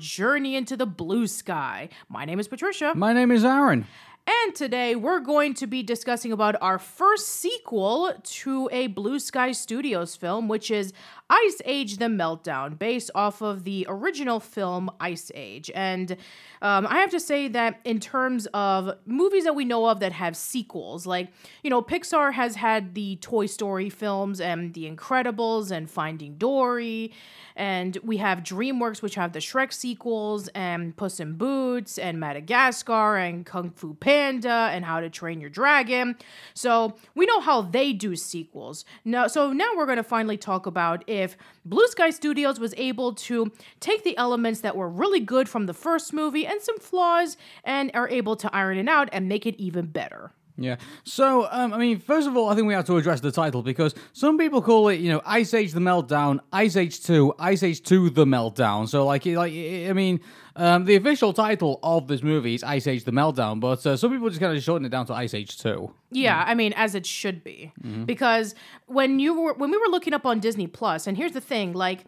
Journey into the blue sky. My name is Patricia, My name is Aaron. and today we're going to be discussing about our first sequel to a Blue Sky Studios film, which is Ice Age: The Meltdown, based off of the original film Ice Age. And um, I have to say that in terms of movies that we know of that have sequels, like you know, Pixar has had the Toy Story films and The Incredibles and Finding Dory, and we have DreamWorks, which have the Shrek sequels and Puss in Boots and Madagascar and Kung Fu Panda and How to Train Your Dragon. So we know how they do sequels. Now, so now we're going to finally talk about if Blue Sky Studios was able to take the elements that were really good from the first movie and some flaws and are able to iron it out and make it even better. Yeah. So, um, I mean, first of all, I think we have to address the title because some people call it, you know, Ice Age: The Meltdown, Ice Age Two, Ice Age Two: The Meltdown. So, like, like, I mean, um, the official title of this movie is Ice Age: The Meltdown, but uh, some people just kind of shorten it down to Ice Age Two. Yeah, I mean, as it should be, because when you were when we were looking up on Disney Plus, and here's the thing, like.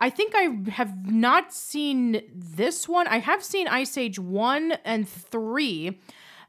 I think I have not seen this one. I have seen Ice Age 1 and 3.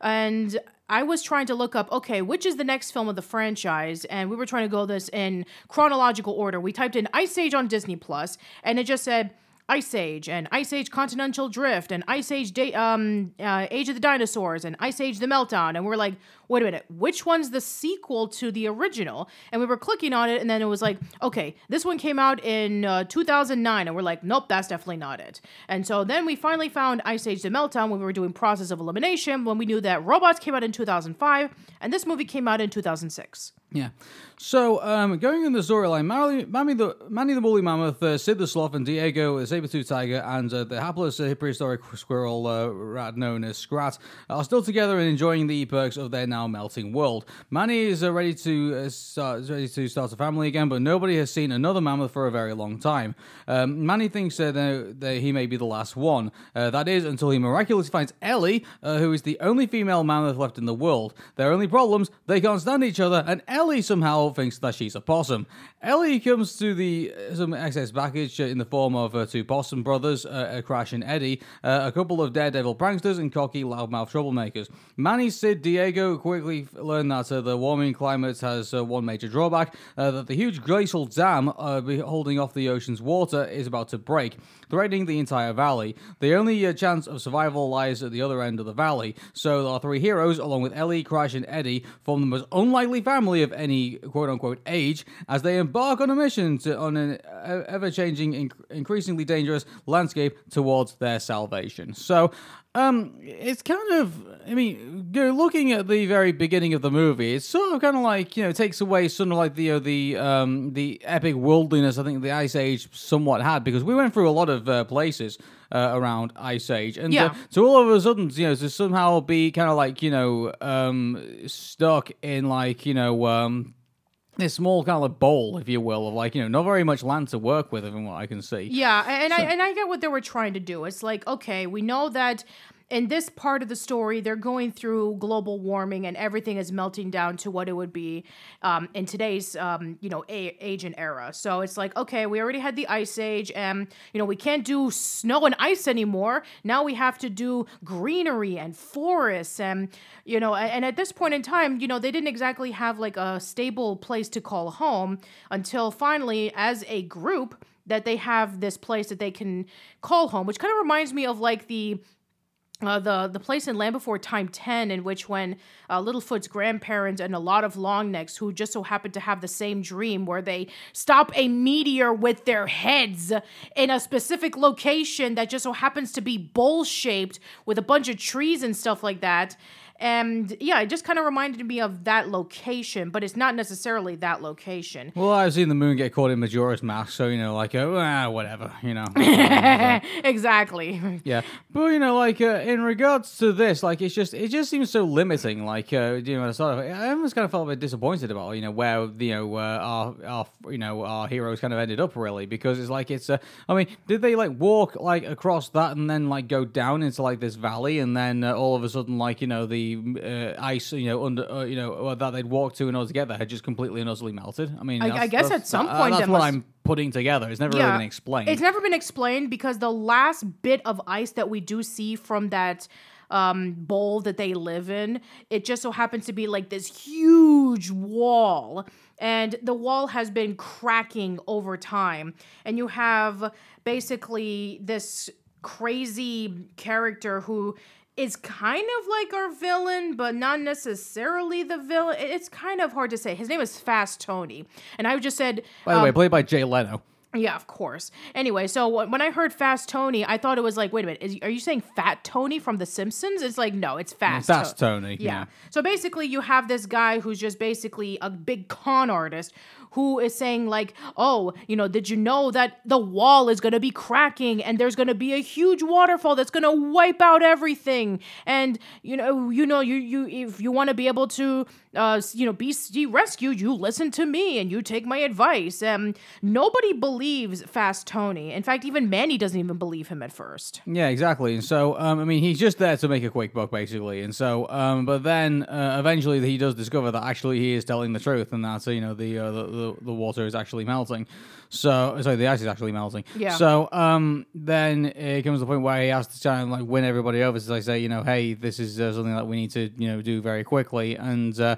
And I was trying to look up, okay, which is the next film of the franchise? And we were trying to go this in chronological order. We typed in Ice Age on Disney Plus, and it just said Ice Age and Ice Age Continental Drift and Ice Age da- um, uh, Age of the Dinosaurs and Ice Age the Meltdown. And we're like, wait a minute, which one's the sequel to the original? And we were clicking on it, and then it was like, okay, this one came out in uh, 2009. And we're like, nope, that's definitely not it. And so then we finally found Ice Age the Meltdown when we were doing Process of Elimination, when we knew that Robots came out in 2005, and this movie came out in 2006. Yeah. So, um, going in the storyline, Manny, Manny the Manny the Woolly Mammoth, uh, Sid the Sloth, and Diego the Saber-Tooth Tiger, and uh, the hapless uh, prehistoric squirrel uh, rat known as Scrat are still together and enjoying the perks of their now melting world. Manny is uh, ready to uh, start ready to start a family again, but nobody has seen another mammoth for a very long time. Um, Manny thinks uh, that he may be the last one. That is until he miraculously finds Ellie, who is the only female mammoth left in the world. Their only problems: they can't stand each other, and Ellie somehow thinks that she's a possum. Ellie comes to the uh, some excess baggage uh, in the form of uh, two possum brothers, uh, Crash and Eddie, uh, a couple of daredevil pranksters, and cocky loudmouth troublemakers. Manny, Sid, Diego quickly learn that the warming climate has one major drawback: that the huge glacial dam holding off the ocean's water is about to break, threatening the entire valley. The only chance of survival lies at the other end of the valley. So our three heroes, along with Ellie, Crash, and Eddie, form the most unlikely family of any quote unquote age as they embark on a mission to, on an ever changing, inc- increasingly dangerous landscape towards their salvation. So, um, it's kind of, I mean, you know, looking at the very beginning of the movie, it's sort of kind of like, you know, takes away sort of like the, you know, the, um, the epic worldliness I think the Ice Age somewhat had because we went through a lot of uh, places uh, around Ice Age. And Yeah. uh, to all of a sudden, you know, to somehow be kind of like, you know, um, stuck in like, you know, um, this small kind of like bowl, if you will, of like, you know, not very much land to work with, from what I can see. Yeah, and I and I get what they were trying to do. It's like, okay, we know that in this part of the story, they're going through global warming and everything is melting down to what it would be um, in today's, um, you know, a- age and era. So it's like, okay, we already had the ice age, and you know, we can't do snow and ice anymore. Now we have to do greenery and forests, and you know, and at this point in time, you know, they didn't exactly have like a stable place to call home until finally, as a group that they have this place that they can call home, which kind of reminds me of like the uh, the the place in Land Before Time 10, in which when uh, Littlefoot's grandparents and a lot of longnecks who just so happen to have the same dream where they stop a meteor with their heads in a specific location that just so happens to be bowl shaped with a bunch of trees and stuff like that. And yeah, it just kind of reminded me of that location, but it's not necessarily that location. Well, I've seen the moon get caught in Majora's Mask, so you know, like, uh, ah, whatever, you know. exactly. yeah, but you know, like uh, in regards to this, like it's just it just seems so limiting. Like uh, you know, I sort of, I almost kind of felt a bit disappointed about you know where you know uh, our our you know our heroes kind of ended up really because it's like it's. Uh, I mean, did they like walk like across that and then like go down into like this valley and then uh, all of a sudden like you know the uh, ice you know under uh, you know that they'd walked to in order to get there had just completely and utterly melted? I mean, I- I guess at some uh, point that's that what must- I'm putting together. It's never really been explained. It's never been explained because the last bit of ice that we do see from that um, bowl that they live in, it just so happens to be like this huge wall. And the wall has been cracking over time. And you have basically this crazy character who is kind of like our villain, but not necessarily the villain. It's kind of hard to say. His name is Fast Tony. And I just said. By the um, way, played by Jay Leno. Yeah, of course. Anyway, so when I heard Fast Tony, I thought it was like, wait a minute, is, are you saying Fat Tony from The Simpsons? It's like, no, it's Fast. Fast To- Tony, Yeah. yeah. So basically, you have this guy who's just basically a big con artist who is saying like, oh, you know, did you know that the wall is going to be cracking and there's going to be a huge waterfall that's going to wipe out everything? And you know, you know, you you if you want to be able to, uh, you know, be rescued, you listen to me and you take my advice. And nobody believes Fast Tony. In fact, even Manny doesn't even believe him at first. Yeah, exactly. And so, um, I mean, he's just there to make a quick buck, basically. And so, um, but then uh, eventually he does discover that actually he is telling the truth, and that you know the uh, the, the the water is actually melting. So, sorry, the ice is actually melting. Yeah. So, um, then it comes to the point where he has to try and like win everybody over. So, I say, you know, hey, this is uh, something that we need to you know do very quickly, and uh,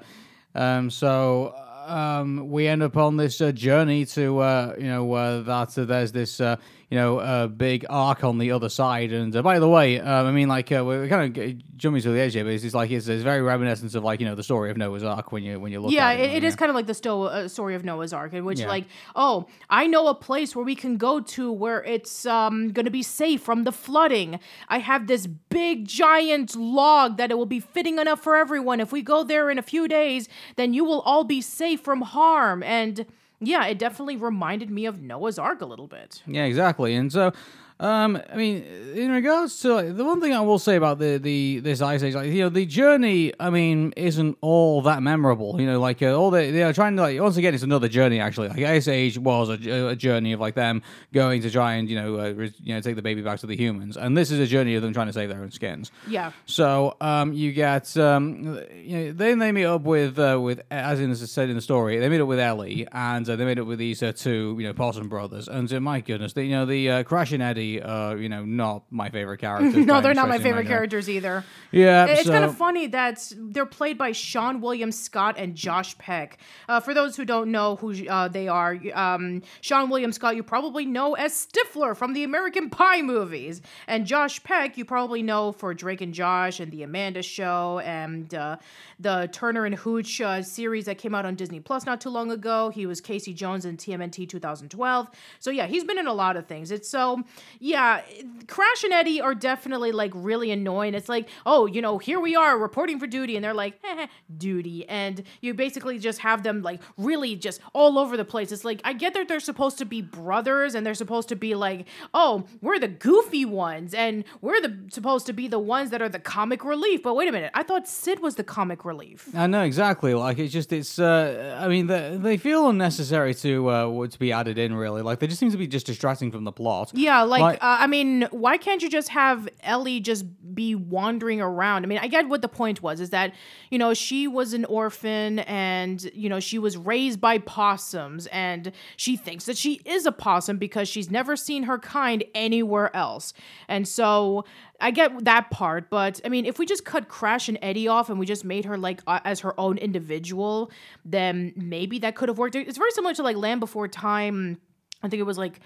um, so. Um, we end up on this uh, journey to, uh, you know, uh, that uh, there's this, uh, you know, a big ark on the other side. And uh, by the way, um, I mean, like, uh, we're kind of jumping to the edge here, but it's, it's like it's, it's very reminiscent of like, you know, the story of Noah's Ark when you when you look Yeah, at it. it, it is kind of like the sto- uh, story of Noah's Ark, in which, Yeah. like, oh, I know a place where we can go to where it's um, going to be safe from the flooding. I have this big, giant log that it will be fitting enough for everyone. If we go there in a few days, then you will all be safe from harm. And yeah, it definitely reminded me of Noah's Ark a little bit. Yeah, exactly. And so, um, I mean, in regards to like, the one thing I will say about the the this Ice Age, like you know, the journey, I mean, isn't all that memorable. You know, like uh, all they they are trying to like once again, it's another journey. Actually, like Ice Age was a, a journey of like them going to try and you know uh, re- you know take the baby back to the humans, and this is a journey of them trying to save their own skins. Yeah. So um, you get um, you know, then they meet up with uh, with as in as said in the story, they meet up with Ellie and uh, they meet up with these uh, two you know Possum brothers, and uh, my goodness, the, you know the uh, Crash uh, you know not my favorite characters. No, they're not my favorite characters either. Yeah, It's so, kind of funny that they're played by Seann William Scott and Josh Peck. Uh, for those who don't know who uh, they are, um, Seann William Scott you probably know as Stifler from the American Pie movies, and Josh Peck you probably know for Drake and Josh and the Amanda Show and uh, the Turner and Hooch uh, series that came out on Disney Plus not too long ago. He was Casey Jones in TMNT 2012. So yeah, he's been in a lot of things. It's so yeah, Crash and Eddie are definitely like really annoying. It's like, oh, you know, here we are reporting for duty, and they're like, eh, duty, and you basically just have them like really just all over the place. It's like I get that they're supposed to be brothers, and they're supposed to be like, oh, we're the goofy ones, and we're the supposed to be the ones that are the comic relief. But wait a minute, I thought Sid was the comic relief. I know exactly. Like it's just it's. Uh, I mean, they, they feel unnecessary to uh, to be added in. Really, like they just seem to be just distracting from the plot. Yeah, like, Like- uh, I mean, why can't you just have Ellie just be wandering around? I mean, I get what the point was is that, you know, she was an orphan and, you know, she was raised by possums and she thinks that she is a possum because she's never seen her kind anywhere else. And so I get that part, but I mean, if we just cut Crash and Eddie off and we just made her like uh, as her own individual, then maybe that could have worked. It's very similar to like Land Before Time. I think it was like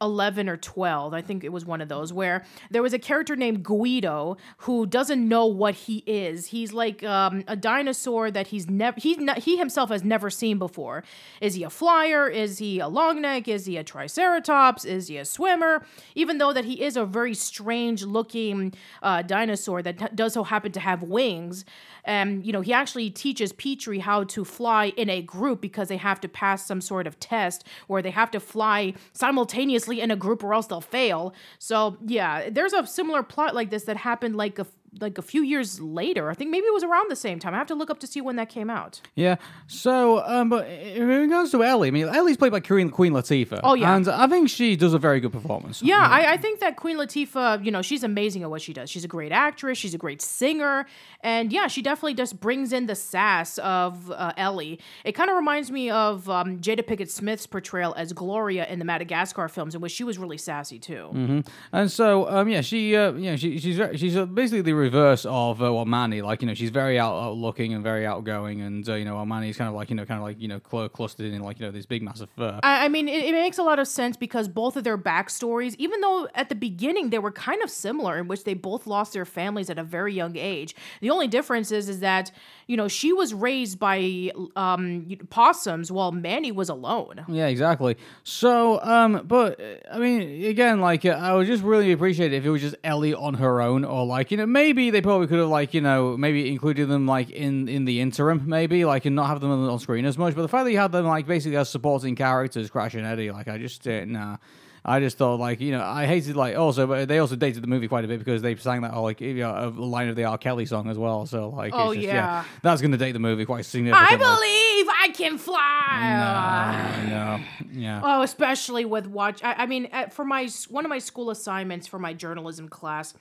11 or 12 i think it was one of those where there was a character named guido who doesn't know what he is. He's like um, a dinosaur that he's never he's not, he himself has never seen before. Is he a flyer? Is he a long neck? Is he a triceratops? Is he a swimmer? Even though that he is a very strange looking uh, dinosaur that does so happen to have wings and you know he actually teaches petrie how to fly in a group because they have to pass some sort of test where they have to fly simultaneously in a group or else they'll fail. So yeah there's a similar plot like this that happened like a like a few years later. I think maybe it was around the same time. I have to look up to see when that came out. Yeah. So, um, but in regards to Ellie, I mean, Ellie's played by Queen, Queen Latifah. Oh, yeah. And I think she does a very good performance. Yeah, I, I think that Queen Latifah, you know, she's amazing at what she does. She's a great actress. She's a great singer, and yeah, she definitely just brings in the sass of uh, Ellie. It kind of reminds me of um, Jada Pinkett Smith's portrayal as Gloria in the Madagascar films, in which she was really sassy too. And so, um, yeah, she, uh, yeah, she, she's she's uh, basically the reverse of uh, Manny. Like, you know, she's very out, outlooking and very outgoing, and uh, you know, while Manny's kind of like, you know, kind of like, you know, cl- clustered in like, you know, this big massive fur. I, I mean, it, it makes a lot of sense because both of their backstories, even though at the beginning they were kind of similar, in which they both lost their families at a very young age. The only difference is, is that you know she was raised by um, possums while Manny was alone. Yeah, exactly. So, um, but uh, I mean, again, like uh, I would just really appreciate it if it was just Ellie on her own, or like you know, maybe they probably could have like you know maybe included them like in in the interim, maybe like and not have them on screen as much. But the fact that you had them like basically as supporting characters, Crash and Eddie, like I just uh, nah. I just thought like you know I hated like also but they also dated the movie quite a bit because they sang that like you know, a line of the R Kelly song as well so like Oh, it's just, yeah. that's gonna date the movie quite significantly. I believe I can fly. no yeah Oh, especially with watch. I, I mean, for my one of my school assignments for my journalism class,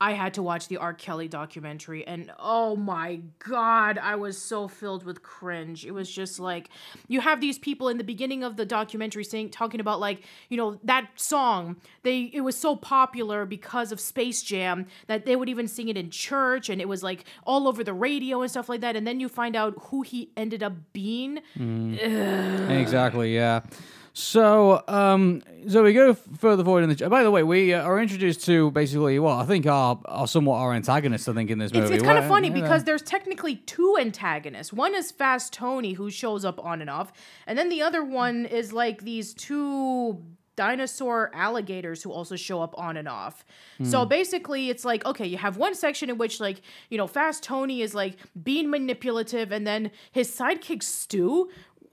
I had to watch the R. Kelly documentary, and oh my god, I was so filled with cringe. It was just like you have these people in the beginning of the documentary saying, talking about like you know that song. They it was so popular because of Space Jam that they would even sing it in church, and it was like all over the radio and stuff like that. And then you find out who he ended up being. Mm. Exactly, yeah. So, um, so we go further forward in the. By the way, we uh, are introduced to basically, well, I think are are somewhat our antagonists. I think in this movie, It's, it's kind of funny yeah. because there's technically two antagonists. One is Fast Tony, who shows up on and off, and then the other one is like these two dinosaur alligators who also show up on and off. So basically, it's like okay, you have one section in which like you know Fast Tony is like being manipulative, and then his sidekick Stu.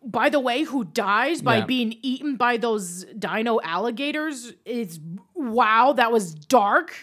By the way, who dies by Yeah. being eaten by those dino alligators is wow, that was dark.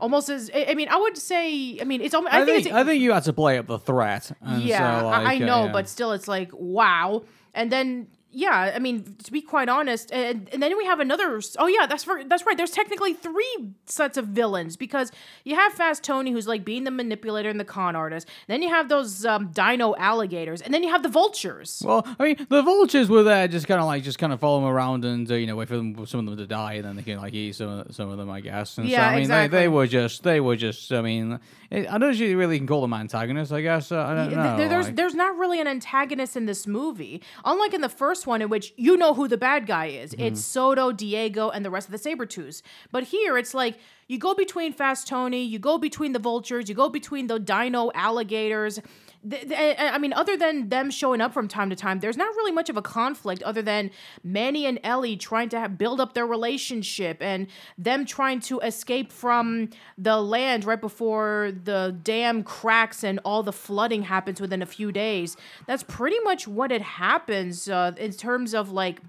Almost as I mean, I would say, I mean, it's almost. I, I think, think it's I think you had to play up the threat. and yeah, so, I, I like, uh, know, yeah. but still, it's like wow. And then yeah, I mean, to be quite honest, and, and then we have another. Oh yeah, that's for, that's right. There's technically three sets of villains because you have Fast Tony, who's like being the manipulator and the con artist. Then you have those um, dino alligators, and then you have the vultures. Well, I mean, the vultures were there, just kind of like, just kind of follow them around and uh, you know wait for them, some of them to die, and then they can like eat some, of- some of them, I guess. And so, Yeah, I mean, exactly. they, they were just, they were just. I mean, I don't know if you really can call them antagonists. I guess uh, I don't know. there's like- there's not really an antagonist in this movie, unlike in the first one, in which you know who the bad guy is. Mm-hmm. It's Soto, Diego, and the rest of the Sabretooths. But here, it's like you go between Fast Tony, you go between the vultures, you go between the dino alligators. Th- I mean, other than them showing up from time to time, there's not really much of a conflict other than Manny and Ellie trying to have, build up their relationship and them trying to escape from the land right before the dam cracks and all the flooding happens within a few days. That's pretty much what it happens uh, in terms of like.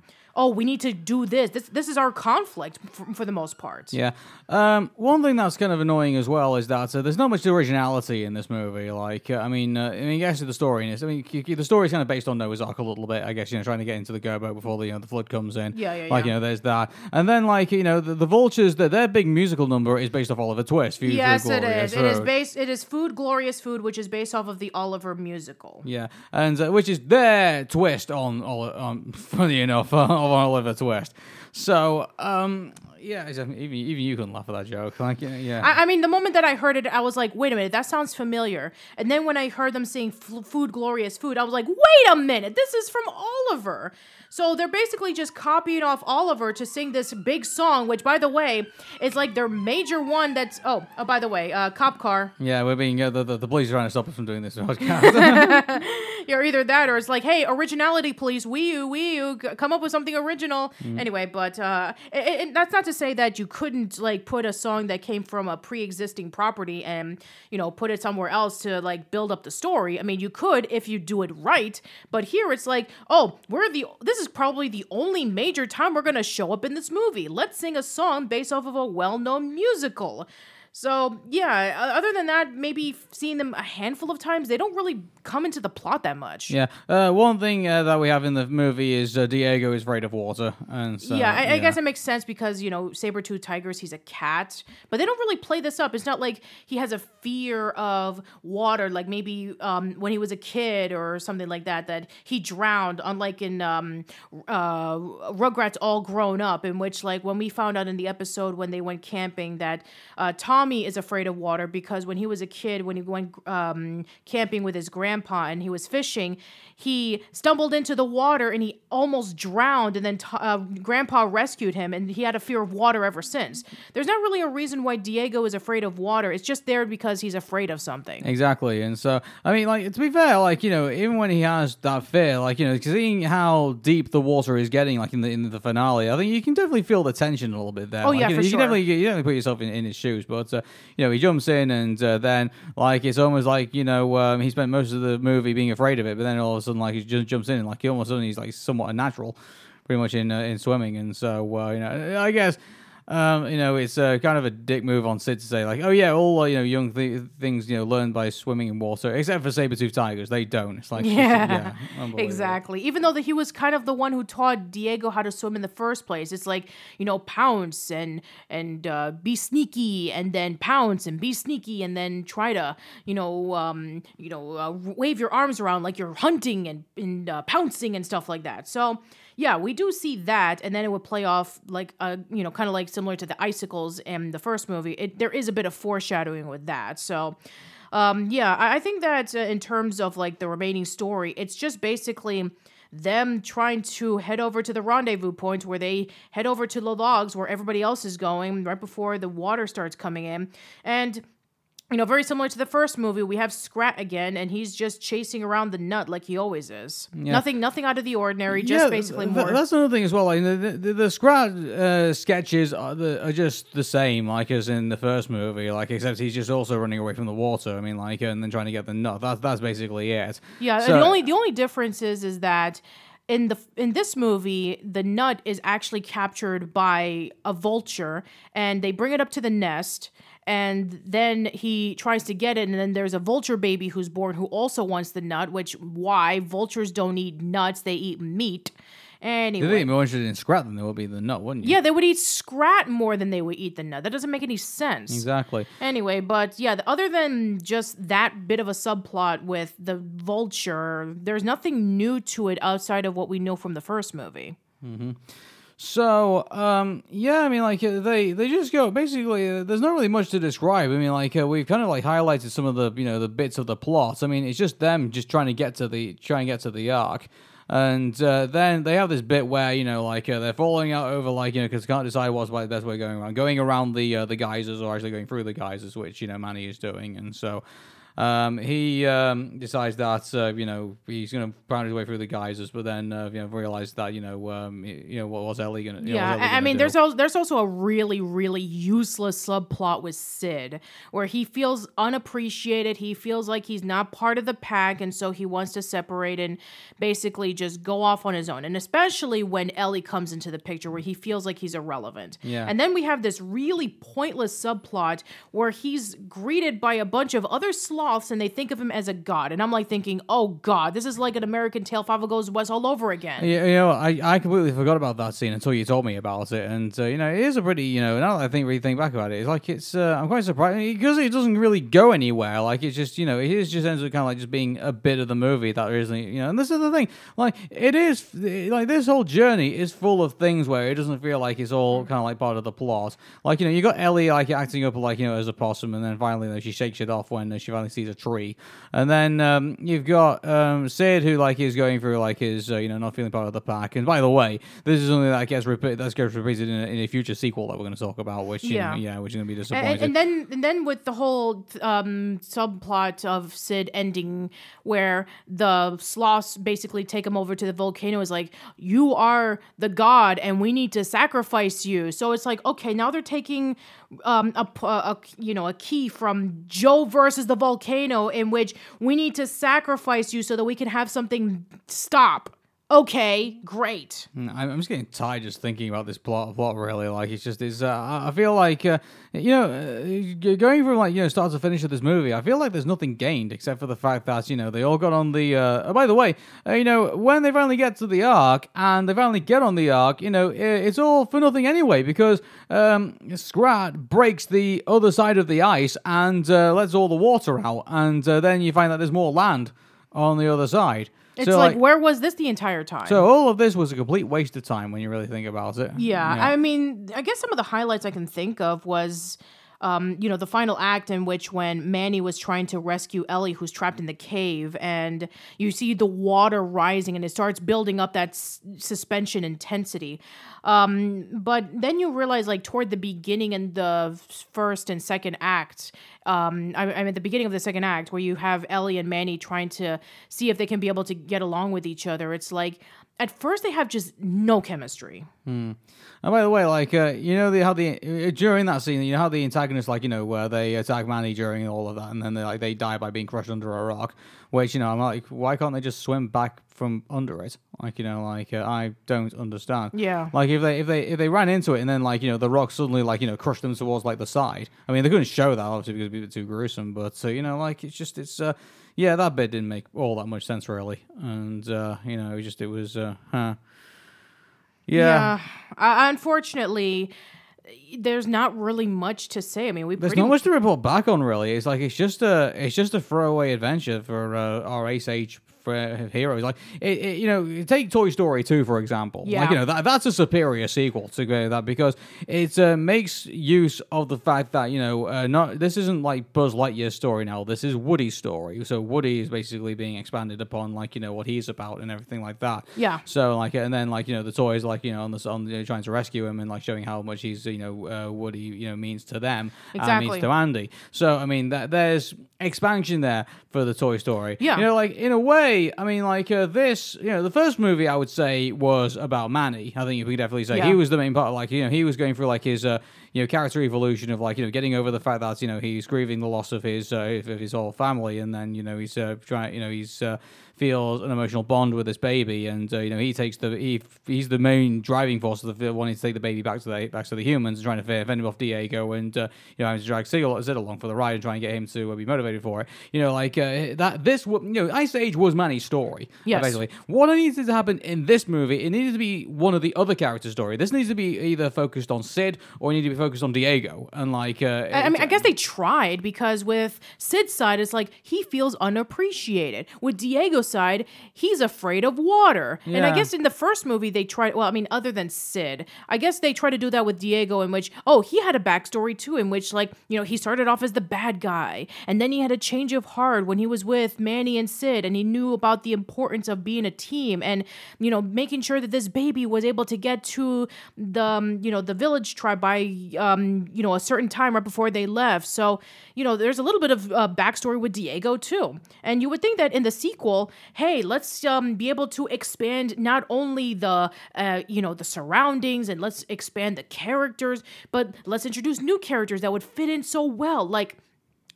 Oh, we need to do this. This this is our conflict for, for the most part. Yeah. Um, one thing that's kind of annoying as well is that uh, there's not much originality in this movie. Like, uh, I mean, uh, I mean, guess the story is. I mean, the story's kind of based on Noah's Ark a little bit. I guess you know, trying to get into the Gerbo before the you know the flood comes in. Yeah, yeah, Like yeah. you know, there's that, and then like you know, the, the vultures. Their, their big musical number is based off Oliver Twist. Future Yes, it Glorious is. It is based. It is Food Glorious Food, which is based off of the Oliver musical. Yeah, and uh, which is their twist on, Oli- on funny enough, on Oliver Twist. So, um, yeah, even even you couldn't laugh at that joke. Like, yeah, yeah. I, I mean, the moment that I heard it, I was like, wait a minute, that sounds familiar. And then when I heard them saying "F- food, glorious food, I was like, wait a minute, this is from Oliver. So they're basically just copying off Oliver to sing this big song, which, by the way, is like their major one that's. Oh, oh by the way, uh, Cop Car. yeah, we're being uh, the, the the police are trying to stop us from doing this podcast. You're either that or it's like, hey, originality, please. Wii U, Wii U, g- come up with something original. Anyway, but uh, it, it, that's not to say that you couldn't like put a song that came from a pre-existing property and you know put it somewhere else to like build up the story. I mean, you could if you do it right. But here it's like, oh, we're the this is probably the only major time we're gonna show up in this movie. Let's sing a song based off of a well-known musical. So yeah, other than that, maybe seeing them a handful of times, they don't really come into the plot that much. yeah, uh, one thing uh, that we have in the movie is uh, Diego is afraid of water, and so yeah, I, I guess it makes sense because you know saber-tooth tigers, he's a cat, but they don't really play this up. It's not like he has a fear of water, like maybe um, when he was a kid or something like that, that he drowned. Unlike in um, uh, Rugrats All Grown Up, in which like when we found out in the episode when they went camping that uh, Tommy is afraid of water because when he was a kid, when he went um, camping with his grandpa and he was fishing, he stumbled into the water and he almost drowned, and then t- uh, grandpa rescued him, and he had a fear of water ever since. There's not really a reason why Diego is afraid of water. It's just there because he's afraid of something. Exactly, and so I mean, like to be fair, like you know, even when he has that fear, like you know, seeing how deep the water is getting, like in the in the finale, I think you can definitely feel the tension a little bit there. Oh, Like, yeah, you, know, for you sure. can definitely you definitely put yourself in, in his shoes, but uh, you know, he jumps in, and uh, then like it's almost like you know, um, he spent most of the movie being afraid of it, but then all of a sudden, like he just jumps in, and like he almost suddenly he's like somewhat a natural, pretty much in uh, in swimming, and so uh, you know, I guess. Um, you know, it's uh, kind of a dick move on Sid to say like, oh yeah, all you know, young th- things you know learn by swimming in water, except for saber tooth tigers, they don't. It's like, Yeah, unbelievable. exactly. Even though that he was kind of the one who taught Diego how to swim in the first place, it's like you know pounce and and uh, be sneaky, and then pounce and be sneaky, and then try to you know um, you know uh, wave your arms around like you're hunting and and uh, pouncing and stuff like that. So yeah, we do see that, and then it would play off like uh you know kind of like similar to the icicles in the first movie. It, there is a bit of foreshadowing with that, so. Um, yeah, I, I think that uh, in terms of like the remaining story, it's just basically them trying to head over to the rendezvous point where they head over to the logs where everybody else is going right before the water starts coming in. And you know, very similar to the first movie, we have Scrat again, and he's just chasing around the nut like he always is. Nothing, nothing out of the ordinary. Just basically th- more. That's another thing as well. Like the the, the, the Scrat uh, sketches are, the, are just the same, like as in the first movie. Like except he's just also running away from the water. I mean, like and then trying to get the nut. That's that's basically it. Yeah, So- the only the only difference is is that in the in this movie, the nut is actually captured by a vulture, and they bring it up to the nest. And then he tries to get it, and then there's a vulture baby who's born who also wants the nut. Which why vultures don't eat nuts; they eat meat. If Anyway, they'd be more interested in Scrat than they would be the nut, wouldn't you? yeah, they would eat scrat more than they would eat the nut. That doesn't make any sense. Exactly. Anyway, but yeah, the- other than just that bit of a subplot with the vulture, there's nothing new to it outside of what we know from the first movie. Mm-hmm. So, um, yeah, I mean, like uh, they they just go basically. Uh, there's not really much to describe. I mean, like uh, we've kind of like highlighted some of the you know the bits of the plot. I mean, it's just them just trying to get to the trying to get to the ark. And uh, then they have this bit where you know, like uh, they're falling out over like you know, because can't decide what's the best way going around, going around the uh, the geysers or actually going through the geysers, which you know Manny is doing, and so um, he um, decides that uh, you know he's going to pound his way through the geysers, but then uh, you know realizes that you know um, you know what was Ellie going to Yeah, I, I mean, there's also, there's also a really really useless subplot with Sid where he feels unappreciated. He feels like he's not part of the pack, and so he wants to separate and basically just go off on his own. And especially when Ellie comes into the picture, where he feels like he's irrelevant. Yeah. And then we have this really pointless subplot where he's greeted by a bunch of other slob sloths and they think of him as a god. And I'm like thinking, oh god, this is like an American Tail Fievel Goes West all over again. Yeah, you know, I, I completely forgot about that scene until you told me about it, and uh, you know, it is a pretty, you know, now that I think really think back about it, it's like it's, uh, I'm quite surprised because it doesn't really go anywhere. Like it's just, you know, it just ends up kind of like just being a bit of the movie that isn't, you know. And this is the thing, like it is, like this whole journey is full of things where it doesn't feel like it's all kind of like part of the plot. Like you know, you got Ellie like acting up like you know as a possum, and then finally you know, she shakes it off when she finally sees a tree, and then um, you've got um, Sid who like is going through like his uh, you know not feeling part of the pack. And by the way, this is something that gets repeated that gets repeated in a, in a future sequel that we're going to talk about, which you Yeah. know, yeah, which is going to be And, disappointing. and then and then with the whole um, subplot of Sid ending where the sloths basically take him over to the volcano is like you are the god and we need to sacrifice you. So it's like okay, now they're taking um, a, a- you know a key from Joe versus the volcano in which we need to sacrifice you so that we can have something stop. Okay, great. Mm, I'm just getting tired just thinking about this plot. Plot really, like it's just is. Uh, I feel like uh, you know, uh, going from like you know start to finish of this movie, I feel like there's nothing gained except for the fact that you know they all got on the. Uh, oh, by the way, uh, you know when they finally get to the ark and they finally get on the ark, you know it's all for nothing anyway because um, Scrat breaks the other side of the ice and uh, lets all the water out, and uh, then you find that there's more land on the other side. It's So, like, where was this the entire time? so all of this was a complete waste of time when you really think about it. Yeah, I mean, I guess some of the highlights I can think of was, um, you know, the final act in which when Manny was trying to rescue Ellie, who's trapped in the cave, and you see the water rising and it starts building up that s- suspension intensity. Um, but then you realize, like, toward the beginning in the first and second act, um, I, I mean, the beginning of the second act, where you have Ellie and Manny trying to see if they can be able to get along with each other, it's like, at first they have just no chemistry. And by the way, like uh, you know, the, how the uh, during that scene, you know how the antagonists, like you know, where they attack Manny during all of that, and then they like they die by being crushed under a rock. Which you know, I'm like, why can't they just swim back from under it? Like you know, like uh, I don't understand. Yeah. Like if they if they if they ran into it and then like you know the rock suddenly like you know crushed them towards like the side. I mean, they couldn't show that obviously because it'd be a bit too gruesome. But uh, you know, like it's just it's uh yeah, that bit didn't make all that much sense really, and uh, you know, it just it was uh, huh. Yeah. Uh, unfortunately, there's not really much to say. I mean, we There's not much to report back on, really. It's like it's just a it's just a throwaway adventure for uh, our Ice Age for heroes. Like it, it, you know, take Toy Story two for example. Like Yeah. you know that that's a superior sequel to go that because it uh, makes use of the fact that you know uh, not this isn't like Buzz Lightyear's story now. This is Woody's story. So Woody is basically being expanded upon, like you know what he's about and everything like that. Yeah. So like, and then like you know the toys, like you know on the on you know, trying to rescue him and like showing how much he's you know uh, Woody you know means to them and Exactly. means to Andy. So I mean that there's expansion there for the Toy Story. Yeah. You know, like in a way, I mean like uh, this. You know, the first movie I would say was about Manny. I think you could definitely say Yeah. he was the main part. Like you know, he was going through like his uh, you know character evolution of like you know getting over the fact that you know he's grieving the loss of his uh, of his whole family, and then you know he's uh, trying you know he's. Uh, feels an emotional bond with this baby, and uh, you know he takes the he he's the main driving force of the wanting to take the baby back to the back to the humans and trying to fend him off Diego, and uh, you know having to drag Sid Sid along for the ride and try and get him to uh, be motivated for it. You know, like uh, that. This you know Ice Age was Manny's story. Yes. basically what needed to happen in this movie, it needed to be one of the other characters' story. This needs to be either focused on Sid or it needed to be focused on Diego, and like uh, I I mean, I guess they tried because with Sid's side, it's like he feels unappreciated. With Diego's side, he's afraid of water. And I guess in the first movie, they tried, well, I mean, other than Sid, I guess they tried to do that with Diego, in which, oh, he had a backstory too, in which, like, you know, he started off as the bad guy. And then he had a change of heart when he was with Manny and Sid, and he knew about the importance of being a team and, you know, making sure that this baby was able to get to the, um, you know, the village tribe by, um, you know, a certain time right before they left. So, you know, there's a little bit of uh, backstory with Diego too. And you would think that in the sequel, hey, let's um, be able to expand not only the, uh, you know, the surroundings and let's expand the characters, but let's introduce new characters that would fit in so well. Like,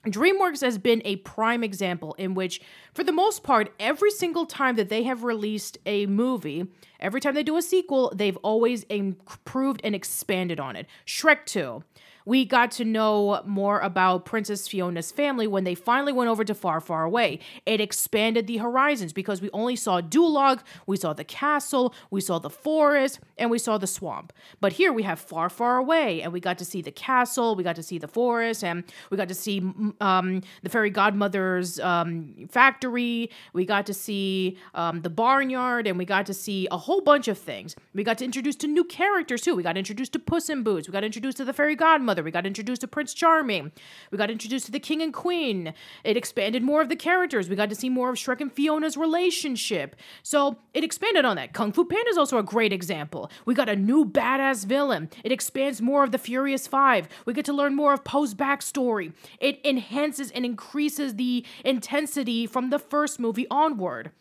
DreamWorks has been a prime example in which, for the most part, every single time that they have released a movie, every time they do a sequel, they've always improved and expanded on it. Shrek 2. We got to know more about Princess Fiona's family when they finally went over to Far, Far Away. It expanded the horizons because we only saw Duloc, we saw the castle, we saw the forest, and we saw the swamp. But here we have Far, Far Away, and we got to see the castle, we got to see the forest, and we got to see um, the fairy godmother's um, factory, we got to see um, the barnyard, and we got to see a whole bunch of things. We got to introduce to new characters too. We got introduced to Puss in Boots, we got introduced to the fairy godmother we got introduced to Prince Charming. We got introduced to the King and Queen. It expanded more of the characters. We got to see more of Shrek and Fiona's relationship. So it expanded on that. Kung Fu Panda is also a great example. We got a new badass villain. It expands more of the Furious Five. We get to learn more of Po's backstory. It enhances and increases the intensity from the first movie onward.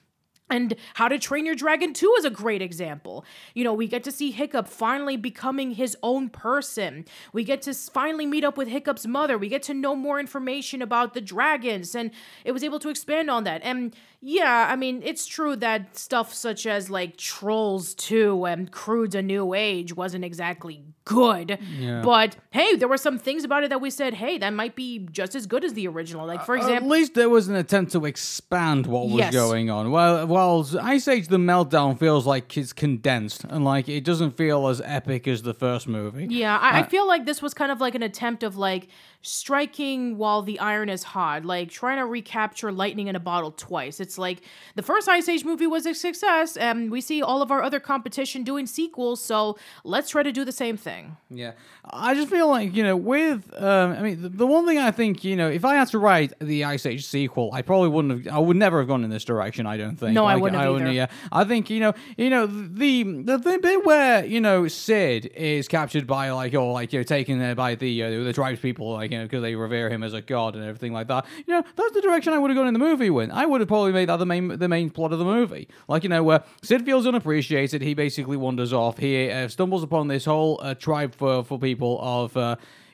And How to Train Your Dragon 2 is a great example. You know, we get to see Hiccup finally becoming his own person. We get to finally meet up with Hiccup's mother. We get to know more information about the dragons, and it was able to expand on that. And yeah, I mean, it's true that stuff such as like Trolls 2 and Croods A New Age wasn't exactly good. Yeah. But hey, there were some things about it that we said, hey, that might be just as good as the original. Like, for example, At least there was an attempt to expand what was Yes. going on. Well, while Ice Age: The Meltdown feels like it's condensed and like it doesn't feel as epic as the first movie. Yeah, I, I uh, feel like this was kind of like an attempt of like striking while the iron is hot, like trying to recapture lightning in a bottle twice. It's like the first Ice Age movie was a success, and we see all of our other competition doing sequels, so let's try to do the same thing. Yeah, I just feel like you know, with um, I mean, the, the one thing I think you know, if I had to write the Ice Age sequel, I probably wouldn't have. I would never have gone in this direction. I don't think. No, I wouldn't have either. Yeah, I think you know, you know, the the, the bit where you know Sid is captured by like or like you know taken there by the uh, the tribes people, like you know, because they revere him as a god and everything like that. You know, that's the direction I would have gone in the movie with. I would have probably made that the main the main plot of the movie. Like you know, where Sid feels unappreciated, he basically wanders off. He uh, stumbles upon this whole uh, tribe for for people of.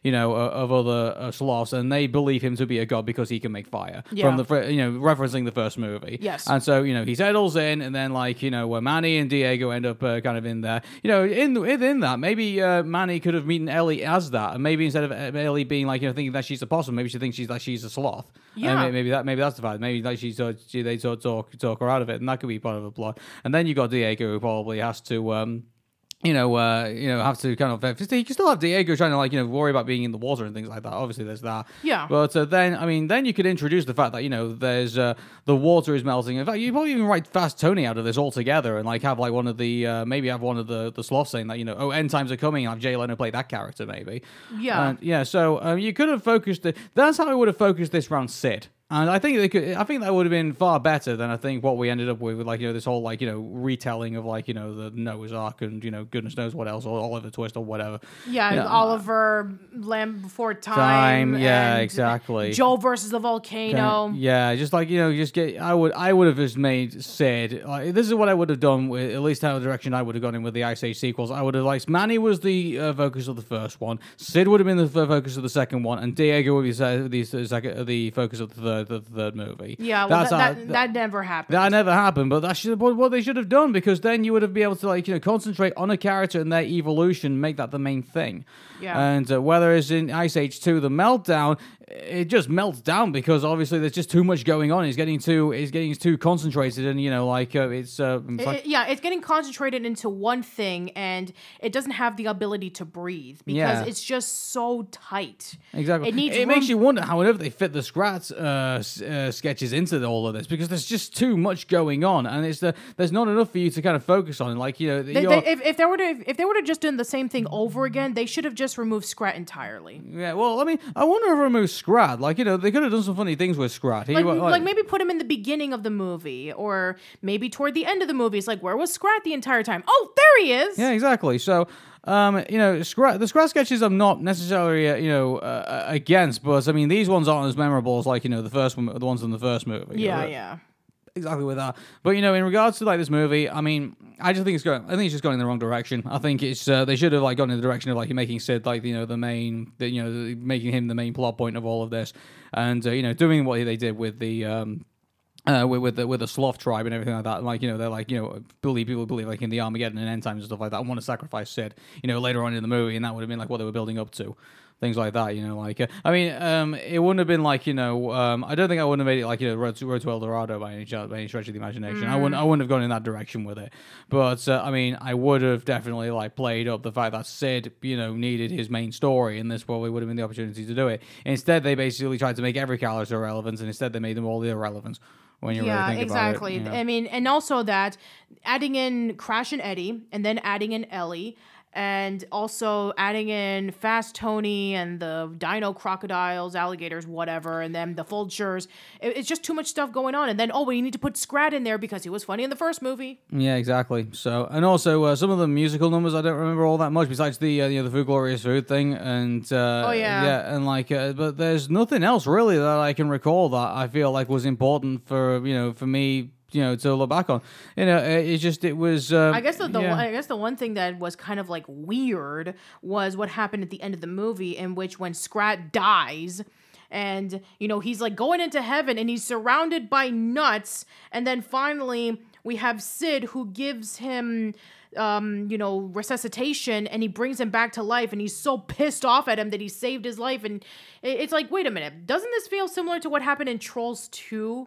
You know, uh, of other uh, sloths, and they believe him to be a god because he can make fire. Yeah. From the, fir- you know, referencing the first movie. Yes. And so, you know, he settles in, and then, like, you know, where Manny and Diego end up uh, kind of in there. You know, in within that, maybe uh, Manny could have meeten Ellie as that, and maybe instead of uh, Ellie being like, you know, thinking that she's a possum, maybe she thinks she's like she's a sloth. Yeah. may- maybe that maybe that's the fact. Maybe like she's uh, she, they sort talk talk her out of it, and that could be part of the plot. And then you got Diego who probably has to. um you know, uh, you know, have to kind of. uh, You can still have Diego trying to like, you know, worry about being in the water and things like that. Obviously, there's that. Yeah. But uh, then, I mean, then you could introduce the fact that you know, there's uh, the water is melting. In fact, you probably even write Fast Tony out of this altogether, and like have like one of the uh, maybe have one of the the sloths saying that you know, oh, end times are coming, and have Jay Leno play that character maybe. Yeah. And, yeah. So um, you could have focused. it that's how I would have focused this round Sid. And I think they could. I think that would have been far better than I think what we ended up with, with like you know this whole like you know retelling of like you know the Noah's Ark and you know goodness knows what else or Oliver Twist or whatever. Yeah, Yeah. Oliver, Land Before Time. Time, yeah, exactly. Joe versus the volcano. Yeah, just like you know, just get. I would, I would have just made Sid. Like, this is what I would have done with at least how the direction I would have gone in with the Ice Age sequels. I would have like Manny was the uh, focus of the first one, Sid would have been the focus of the second one, and Diego would be the, the, the second, the focus of the third, the third movie. Yeah, well, That's that, that, that never happened. That never happened, but that's what, what they should have done because then you would have been able to like you know concentrate on a character and their evolution, make that the main thing. Yeah. And uh, whether it's in Ice Age Two, the meltdown, it just melts down because obviously there's just too much going on. It's getting too it's getting too concentrated, and you know like uh, it's uh, it's It- like- it- yeah, it's getting concentrated into one thing, and it doesn't have the ability to breathe because Yeah. it's just so tight. Exactly. It needs It makes you wonder how earth they fit the Scrat uh, uh, sketches into all of this because there's just too much going on, and it's the, there's not enough for you to kind of focus on. Like you know, They, they, if, if they were to if they were to just done the same thing over again, they should have just removed Scrat entirely. Yeah, well, I mean, I wonder if remove Scrat. Like, you know, they could have done some funny things with Scrat. He Like, wa- like maybe put him in the beginning of the movie, or maybe toward the end of the movie. It's like, where was Scrat the entire time? Oh, there he is. Yeah, exactly. So, um, you know, Scrat, the Scrat sketches I'm not necessarily, uh, you know, uh, against, but I mean, these ones aren't as memorable as like, you know, the first one, the ones in the first movie. yeah, Uh, yeah. Exactly with that. But you know, in regards to like this movie, I mean, I just think it's going. I think it's just going in the wrong direction. I think it's uh, they should have like gone in the direction of like making Sid like you know the main, the, you know, making him the main plot point of all of this, and uh, you know, doing what they did with the. um uh, with with the, with the sloth tribe and everything like that, like you know, they're like you know, believe people believe like in the Armageddon and end times and stuff like that, and want to sacrifice Sid, you know, later on in the movie, and that would have been like what they were building up to. Things like that. You know, like uh, I mean, um, it wouldn't have been like you know, um, I don't think I wouldn't have made it like you know, Road to, Road to El Dorado by any chance, by any stretch of the imagination. I wouldn't, I wouldn't have gone in that direction with it. But uh, I mean, I would have definitely like played up the fact that Sid, you know, needed his main story, and this probably would have been the opportunity to do it. Instead, they basically tried to make every character irrelevant, and instead they made them all the irrelevant. When you yeah, really exactly. about it, you know. I mean, and also that adding in Crash and Eddie, and then adding in Ellie, and also adding in Fast Tony and the Dino crocodiles, alligators, whatever, and then the vultures. It- it's just too much stuff going on. And then oh, we need to put Scrat in there because he was funny in the first movie. Yeah, exactly. So, and also uh, some of the musical numbers I don't remember all that much. Besides the uh, you know the food glorious food thing, and uh, Oh, yeah. yeah, and like, uh, but there's nothing else really that I can recall that I feel like was important for you know for me you know to look back on. You know, it, it just it was. Um, I guess the, the yeah. one, I guess the one thing that was kind of like weird was what happened at the end of the movie, in which when Scrat dies, and you know he's like going into heaven, and he's surrounded by nuts, and then finally we have Sid who gives him. Um, you know, resuscitation, and he brings him back to life, and he's so pissed off at him that he saved his life, and it's like, wait a minute, doesn't this feel similar to what happened in Trolls Two?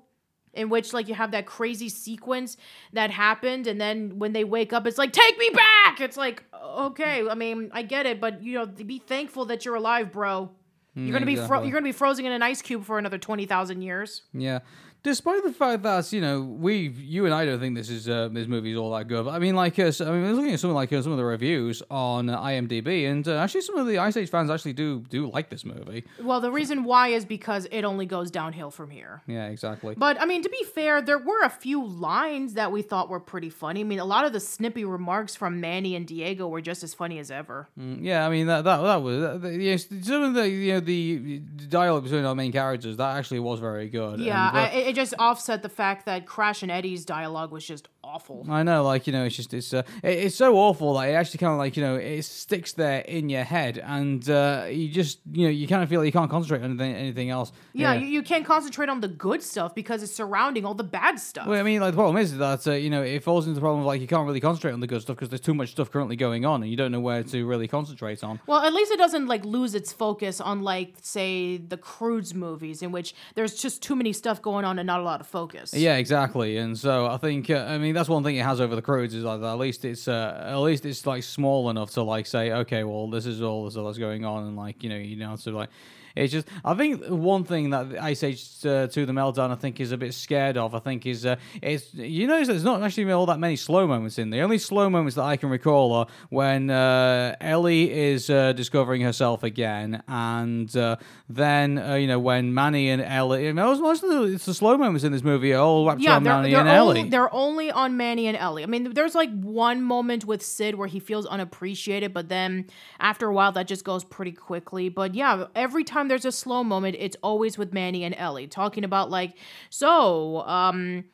In which like you have that crazy sequence that happened and then when they wake up it's like take me back! It's like okay i mean i get it but you know be thankful that you're alive bro. You're gonna be mm, fro- you're gonna be frozen in an ice cube for another 20000 years. Yeah. Despite the fact that you know we, you and I don't think this is uh, this movie is all that good. But I mean, like, uh, so- I mean, I was looking at some like uh, some of the reviews on uh, IMDb, and uh, actually some of the Ice Age fans actually do do like this movie. well the reason why is because it only goes downhill from here Yeah, exactly. but I mean, to be fair, there were a few lines that we thought were pretty funny. I mean, a lot of the snippy remarks from Manny and Diego were just as funny as ever. Mm, Yeah, I mean that that that was that, the- yes, some of the you know the dialogue between our main characters that actually was very good. Yeah, and, uh, I, it it just offset the fact that Crash and Eddie's dialogue was just awful. I know, like you know, it's just it's uh, it, it's so awful that it actually kind of like you know it sticks there in your head, and uh, you just you know you kind of feel like you can't concentrate on anything, anything else. Yeah, You, you can't concentrate on the good stuff because it's surrounding all the bad stuff. Well, I mean, like the problem is that uh, you know it falls into the problem of like you can't really concentrate on the good stuff because there's too much stuff currently going on, and you don't know where to really concentrate on. well, at least it doesn't like lose its focus on like say the Croods movies in which there's just too many stuff going on and not a lot of focus. Yeah, exactly. And so I think uh, I mean that's one thing it has over the Croods is like at least it's uh, at least it's like small enough to like say okay, well this is all this that's going on, and like you know you know so like. It's just, I think one thing that Ice Age uh, 2 The Meltdown, I think, is a bit scared of, I think, is, uh, it's, you notice there's not actually all that many slow moments in. The only slow moments that I can recall are when uh, Ellie is uh, discovering herself again, and uh, then, uh, you know, when Manny and Ellie, I mean, most of the, it's the slow moments in this movie all wrapped Yeah, around they're, Manny they're, and only, Ellie. they're only on Manny and Ellie. I mean, there's like one moment with Sid where he feels unappreciated, but then after a while, that just goes pretty quickly. But yeah, every time there's a slow moment, it's always with Manny and Ellie talking about like, so, um,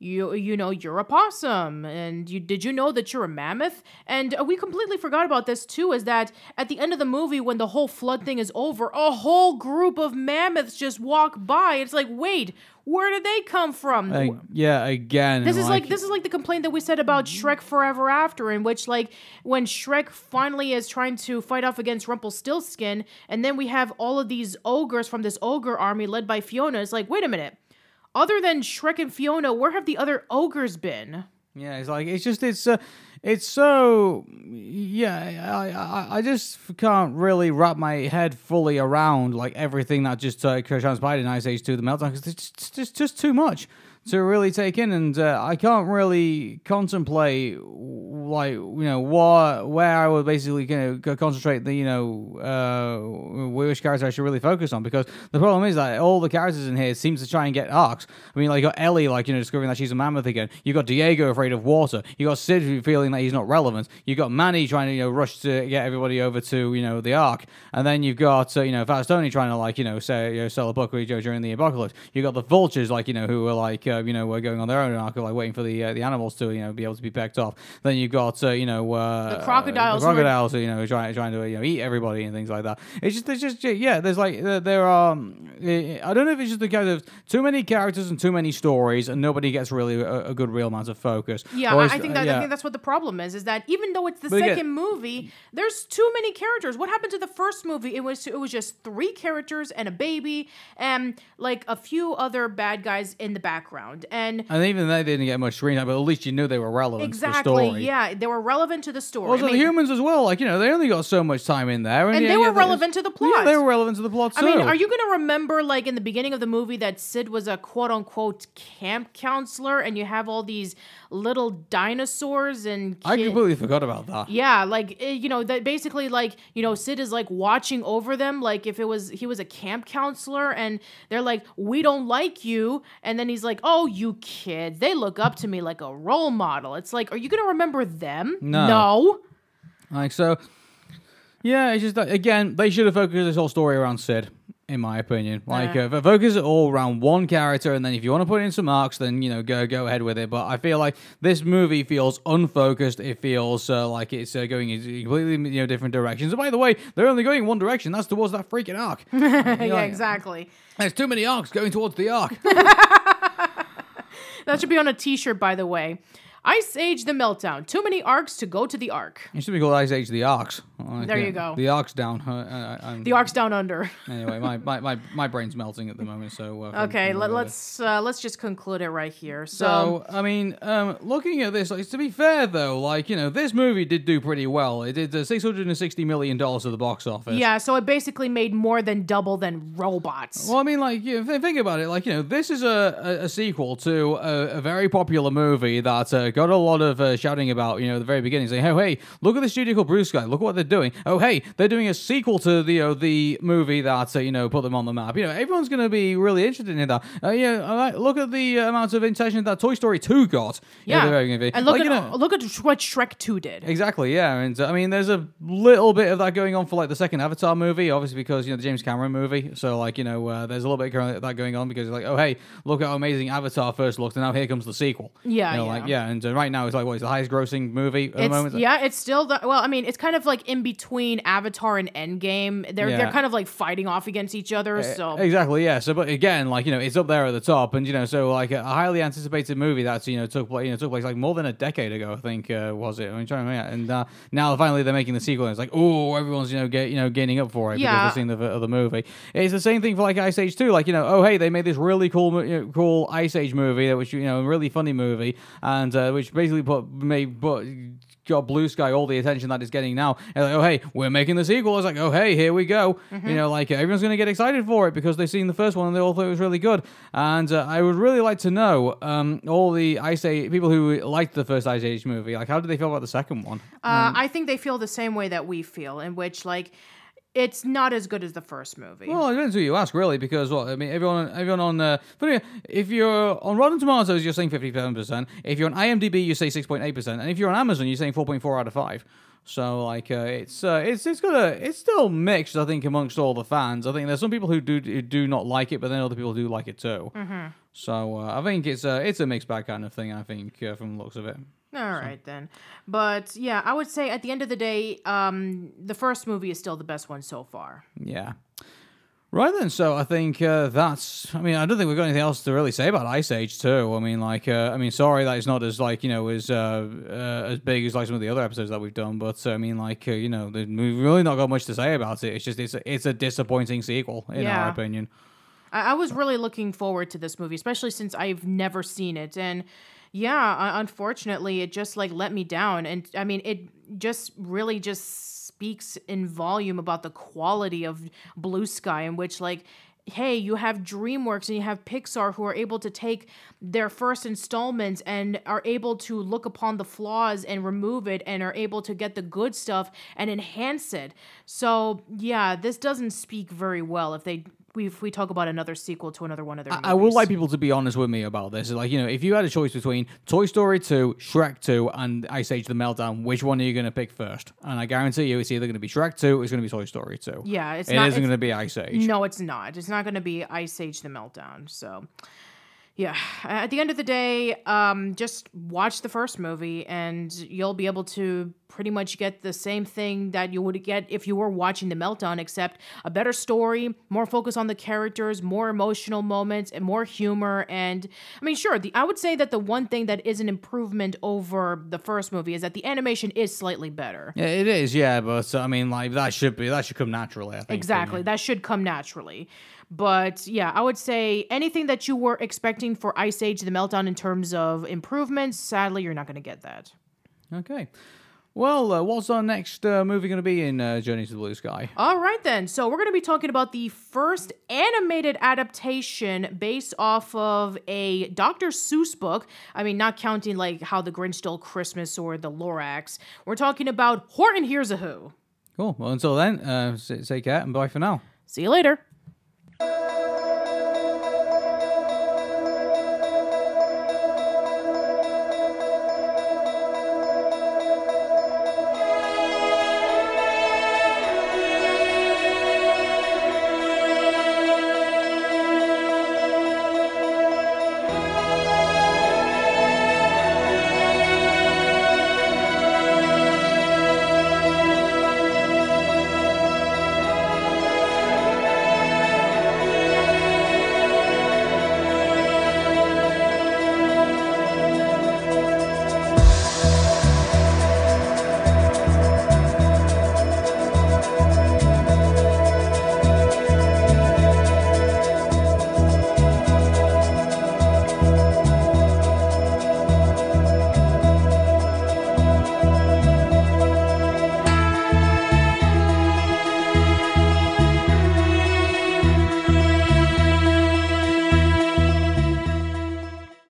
you you know you're a possum and you did you know that you're a mammoth and uh, we completely forgot about this too is that at the end of the movie when the whole flood thing is over a whole group of mammoths just walk by it's like wait where did they come from Uh, yeah, again. this is like this is like the complaint that we said about Shrek Forever After, in which like when Shrek finally is trying to fight off against Rumpelstiltskin, and then we have all of these ogres from this ogre army led by Fiona. It's like, wait a minute, other than Shrek and Fiona, where have the other ogres been? Yeah, it's like it's just it's uh, it's so yeah. I, I I just can't really wrap my head fully around like everything that just uh, transpired in Ice Age Two: The Meltdown because it's just, it's just just too much to really take in, and uh, I can't really contemplate like you know what where I would basically you know concentrate the you know uh, which character I should really focus on because the problem is that all the characters in here seems to try and get arcs. I mean, like you got Ellie like you know discovering that she's a mammoth again. You got Diego afraid of water. You got Sid feeling that he's not relevant. You got Manny trying to you know rush to get everybody over to you know the ark, and then you've got uh, you know Fast Tony trying to like you know say you know, sell a book with Joe during the apocalypse. You got the vultures like you know who were like uh, uh, you know, were going on their own arc, like waiting for the uh, the animals to you know be able to be pecked off. Then you've got uh, you know uh, The crocodiles the who are- crocodiles, who, you know, trying trying to you know eat everybody and things like that. It's just there's just yeah, there's like there- are. um, I don't know if it's just the kind of too many characters and too many stories, and nobody gets really a, a good real amount of focus. Yeah, I, think that yeah. I think that's what the problem is. Is that even though it's the But again- second movie, there's too many characters. What happened to the first movie? It was it was just three characters and a baby and like a few other bad guys in the background. And And even they didn't get much screen time, but at least you knew they were relevant to the exactly, story. yeah, they were relevant to the story. Also, I mean, the humans as well. Like you know, they only got so much time in there, and, And yeah, they yeah, were relevant to the plot. Yeah, they were relevant to the plot I too. mean, are you going to remember, like, in the beginning of the movie, that Sid was a quote unquote camp counselor and you have all these little dinosaurs and. I completely forgot about that. Yeah, like eh, you know that basically like you know Sid is like watching over them like if it was he was a camp counselor and they're like we don't like you and then he's like oh you kids they look up to me like a role model. It's like are you gonna remember them? No. No. Like so, yeah. It's just that again, they should have focused this whole story around Sid, in my opinion. Like, Uh. focus it all around one character, and then if you want to put in some arcs, then you know, go go ahead with it. But I feel like this movie feels unfocused. It feels uh, like it's uh, going in completely you know different directions. And by the way, they're only going in one direction. That's towards that freaking ark. yeah, exactly. There's too many arcs going towards the ark. That should be on a T-shirt, by the way. Ice Age: The Meltdown. Too many arcs to go to the ark. It should be called Ice Age: The Arcs. Like, There you go. The arcs down. Uh, uh, The arcs down under. Anyway, my, my, my, my brain's melting at the moment. So uh, from- Okay, from let, let's uh, let's just conclude it right here. So, So I mean, um, looking at this, like, to be fair though, like you know, this movie did do pretty well. It did uh, six hundred and sixty million dollars at the box office. yeah, so it basically made more than double than robots. Well, I mean, like, you know, th- think about it. Like, you know, this is a, a, a sequel to a, a very popular movie that uh, got a lot of uh, shouting about, you know, at the very beginning, saying, "Oh, hey, look at the studio called Blue Sky. Look what they're doing. Oh, hey, they're doing a sequel to the you know, the movie that uh, you know put them on the map. You know, everyone's going to be really interested in that. Uh, uh, look at the amount of attention that Toy Story Two got. You know, yeah, and look like, at you know, look at what Shrek Two did. Exactly, yeah, and uh, I mean, there's a little bit of that going on for like the second Avatar movie, obviously because you know the James Cameron movie. So like you know, uh, there's a little bit of that going on because like, oh hey, look how amazing Avatar first looked, and now here comes the sequel. Yeah, you know, yeah. like yeah, and uh, right now it's like what is the highest grossing movie at the It's, moment? yeah, it's still the well. I mean, it's kind of like in between Avatar and Endgame. They're Yeah. they're kind of like fighting off against each other. So Exactly, yeah. So, but again, like you know, it's up there at the top, and you know, so like a highly anticipated movie that's you know took place, you know, took place like more than a decade ago, I think uh, was it? I'm trying to remember, and uh, now finally they're making the sequel, and it's like, oh, everyone's you know get you know gaining up for it Yeah. because they've seen the other movie. It's the same thing for like Ice Age 2. Like you know, oh hey, they made this really cool, mo- you know, cool Ice Age movie, that was you know, a really funny movie, and uh, which basically put made but got Blue Sky all the attention that it's getting now. And like, oh hey, we're making the sequel. It's like, oh hey, here we go. Mm-hmm. You know, like everyone's gonna get excited for it because they've seen the first one and they all thought it was really good. And uh, I would really like to know um, all the Ice Age people who liked the first Ice Age movie, like how did they feel about the second one? uh, I think they feel the same way that we feel, in which like it's not as good as the first movie. Well, it depends who you ask, really, because what I mean, everyone, everyone on, uh, if you're on Rotten Tomatoes, you're saying fifty-seven percent. If you're on IMDb, you say six point eight percent, and if you're on Amazon, you're saying four point four out of five. So, like, uh, it's uh, it's it's got a it's still mixed, I think, amongst all the fans. I think there's some people who do who do not like it, but then other people do like it too. So, uh, I think it's a it's a mixed bag kind of thing. I think uh, from the looks of it. All right then, but yeah, I would say at the end of the day, um, the first movie is still the best one so far. Yeah. Right then, so I think uh, that's. I mean, I don't think we've got anything else to really say about Ice Age too. I mean, like, uh, I mean, sorry that it's not as like you know as uh, uh, as big as like some of the other episodes that we've done, but uh, I mean, like, uh, you know, we've really not got much to say about it. It's just it's a, it's a disappointing sequel in Yeah. our opinion. I, I was really looking forward to this movie, especially since I've never seen it, and yeah, unfortunately, it just like let me down. And I mean, it just really just speaks in volume about the quality of Blue Sky, in which like. Hey, you have DreamWorks and you have Pixar who are able to take their first installments and are able to look upon the flaws and remove it and are able to get the good stuff and enhance it. So, yeah, this doesn't speak very well if they we if we talk about another sequel to another one of their movies. I would like people to be honest with me about this. Like, you know, if you had a choice between Toy Story 2, Shrek 2, and Ice Age the Meltdown, which one are you going to pick first? And I guarantee you it's either going to be Shrek 2 or it's going to be Toy Story 2. Yeah, it's It not- isn't going to be Ice Age. No, it's not. It's not going to be Ice Age the Meltdown. So, Yeah, at the end of the day, um, just watch the first movie and you'll be able to pretty much get the same thing that you would get if you were watching The Meltdown, except a better story, more focus on the characters, more emotional moments, and more humor. And I mean, sure, the, I would say that the one thing that is an improvement over the first movie is that the animation is slightly better. Yeah, it is. Yeah, but uh, I mean, like that should be that should come naturally. I think. Exactly. That should come naturally. But yeah, I would say anything that you were expecting for Ice Age the Meltdown in terms of improvements, sadly, you're not going to get that. Okay. Well, uh, what's our next uh, movie going to be in uh, Journey to the Blue Sky? All right, then. So, we're going to be talking about the first animated adaptation based off of a Dr. Seuss book. I mean, not counting like How the Grinch Stole Christmas or The Lorax. We're talking about Horton Hears a Who. Cool. Well, until then, uh, say, take care and bye for now. See you later.